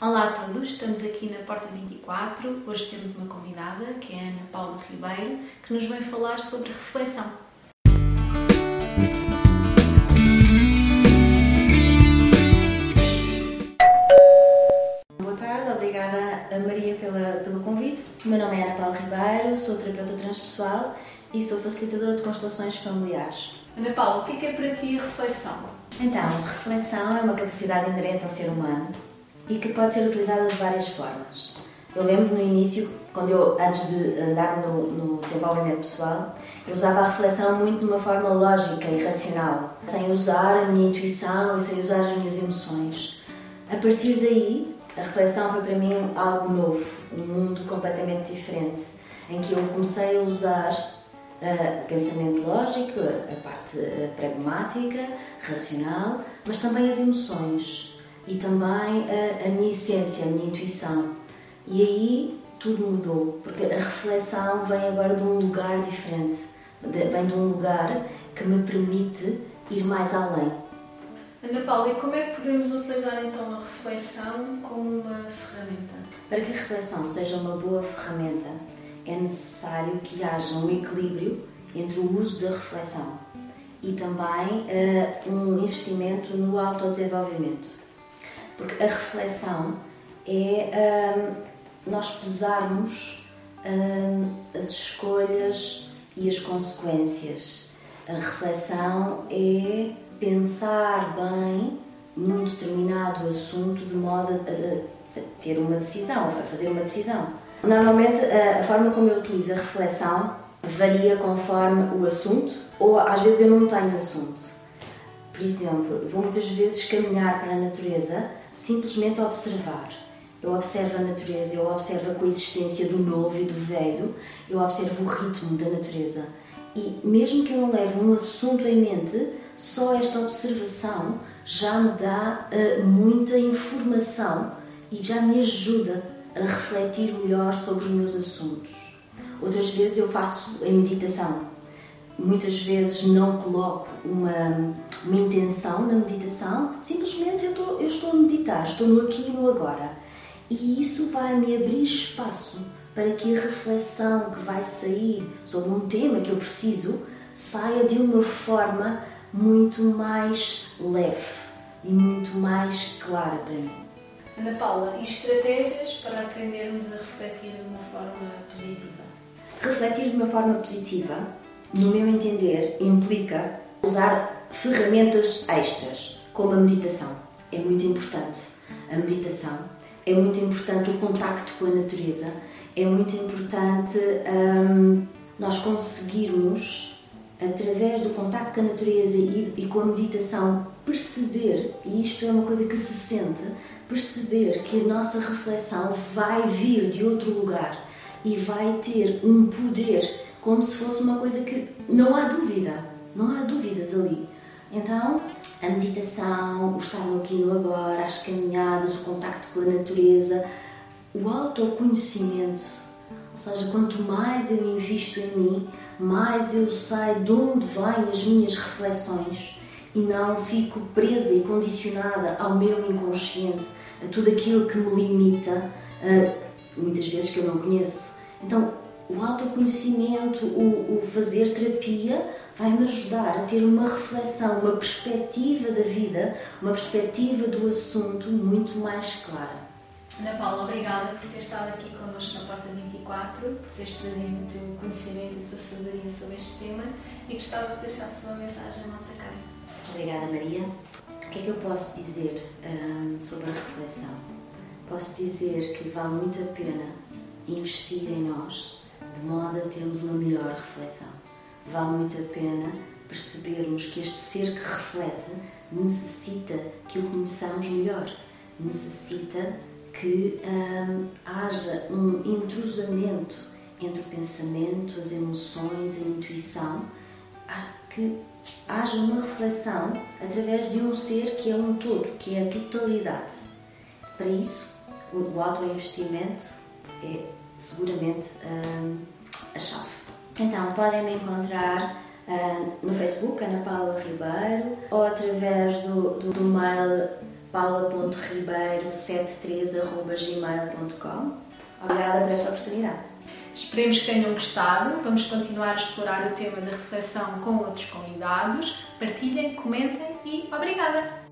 Olá a todos, estamos aqui na Porta 24. Hoje temos uma convidada, que é a Ana Paula Ribeiro, que nos vem falar sobre reflexão. Boa tarde, obrigada a Maria pela, pelo convite. O meu nome é Ana Paula Ribeiro, sou terapeuta transpessoal e sou facilitadora de constelações familiares. Ana Paula, o que é, que é para ti a reflexão? Então, reflexão é uma capacidade inerente ao ser humano e que pode ser utilizada de várias formas. Eu lembro no início, quando eu, antes de andar no, no desenvolvimento pessoal, eu usava a reflexão muito de uma forma lógica e racional, sem usar a minha intuição e sem usar as minhas emoções. A partir daí, a reflexão foi para mim algo novo, um mundo completamente diferente, em que eu comecei a usar uh, o pensamento lógico, a parte uh, pragmática, racional, mas também as emoções e também a, a minha essência, a minha intuição. E aí tudo mudou, porque a reflexão vem agora de um lugar diferente, vem de um lugar que me permite ir mais além. Ana Paula, e como é que podemos utilizar então a reflexão como uma ferramenta? Para que a reflexão seja uma boa ferramenta, é necessário que haja um equilíbrio entre o uso da reflexão e também uh, um investimento no autodesenvolvimento. Porque a reflexão é um, nós pesarmos um, as escolhas e as consequências. A reflexão é pensar bem num determinado assunto de modo a, a, a ter uma decisão, a fazer uma decisão. Normalmente, a, a forma como eu utilizo a reflexão varia conforme o assunto, ou às vezes eu não tenho assunto. Por exemplo, vou muitas vezes caminhar para a natureza simplesmente observar. Eu observo a natureza, eu observo a coexistência do novo e do velho, eu observo o ritmo da natureza. E mesmo que eu não leve um assunto em mente, só esta observação já me dá uh, muita informação e já me ajuda a refletir melhor sobre os meus assuntos. Outras vezes eu faço a meditação. Muitas vezes não coloco uma uma intenção na meditação, simplesmente eu estou, eu estou a meditar, estou no aqui e no agora. E isso vai me abrir espaço para que a reflexão que vai sair sobre um tema que eu preciso saia de uma forma muito mais leve e muito mais clara para mim. Ana Paula, e estratégias para aprendermos a refletir de uma forma positiva? Refletir de uma forma positiva, no meu entender, implica usar ferramentas extras, como a meditação. É muito importante. A meditação é muito importante o contacto com a natureza, é muito importante hum, nós conseguirmos, através do contacto com a natureza e, e com a meditação, perceber, e isto é uma coisa que se sente, perceber que a nossa reflexão vai vir de outro lugar e vai ter um poder, como se fosse uma coisa que não há dúvida, não há dúvidas ali. Então, a meditação, o estar no aqui no agora, as caminhadas, o contacto com a natureza, o autoconhecimento. Ou seja, quanto mais eu invisto em mim, mais eu sei de onde vêm as minhas reflexões e não fico presa e condicionada ao meu inconsciente, a tudo aquilo que me limita, muitas vezes que eu não conheço. Então, o autoconhecimento, o, o fazer terapia, vai-me ajudar a ter uma reflexão, uma perspectiva da vida, uma perspectiva do assunto muito mais clara. Ana Paula, obrigada por ter estado aqui connosco na Porta 24, por teres trazido o teu conhecimento e a tua sabedoria sobre este tema e gostava de deixasse uma mensagem lá para casa. Obrigada, Maria. O que é que eu posso dizer um, sobre a reflexão? Posso dizer que vale muito a pena investir em nós de modo a termos uma melhor reflexão vale muito a pena percebermos que este ser que reflete necessita que o conheçamos melhor, necessita que hum, haja um intrusamento entre o pensamento, as emoções, a intuição, que haja uma reflexão através de um ser que é um todo, que é a totalidade. Para isso, o autoinvestimento é seguramente hum, a chave. Então, podem me encontrar uh, no Facebook, Ana Paula Ribeiro, ou através do, do, do mail paula.ribeiro73.gmail.com Obrigada por esta oportunidade. Esperemos que tenham gostado. Vamos continuar a explorar o tema da reflexão com outros convidados. Partilhem, comentem e obrigada!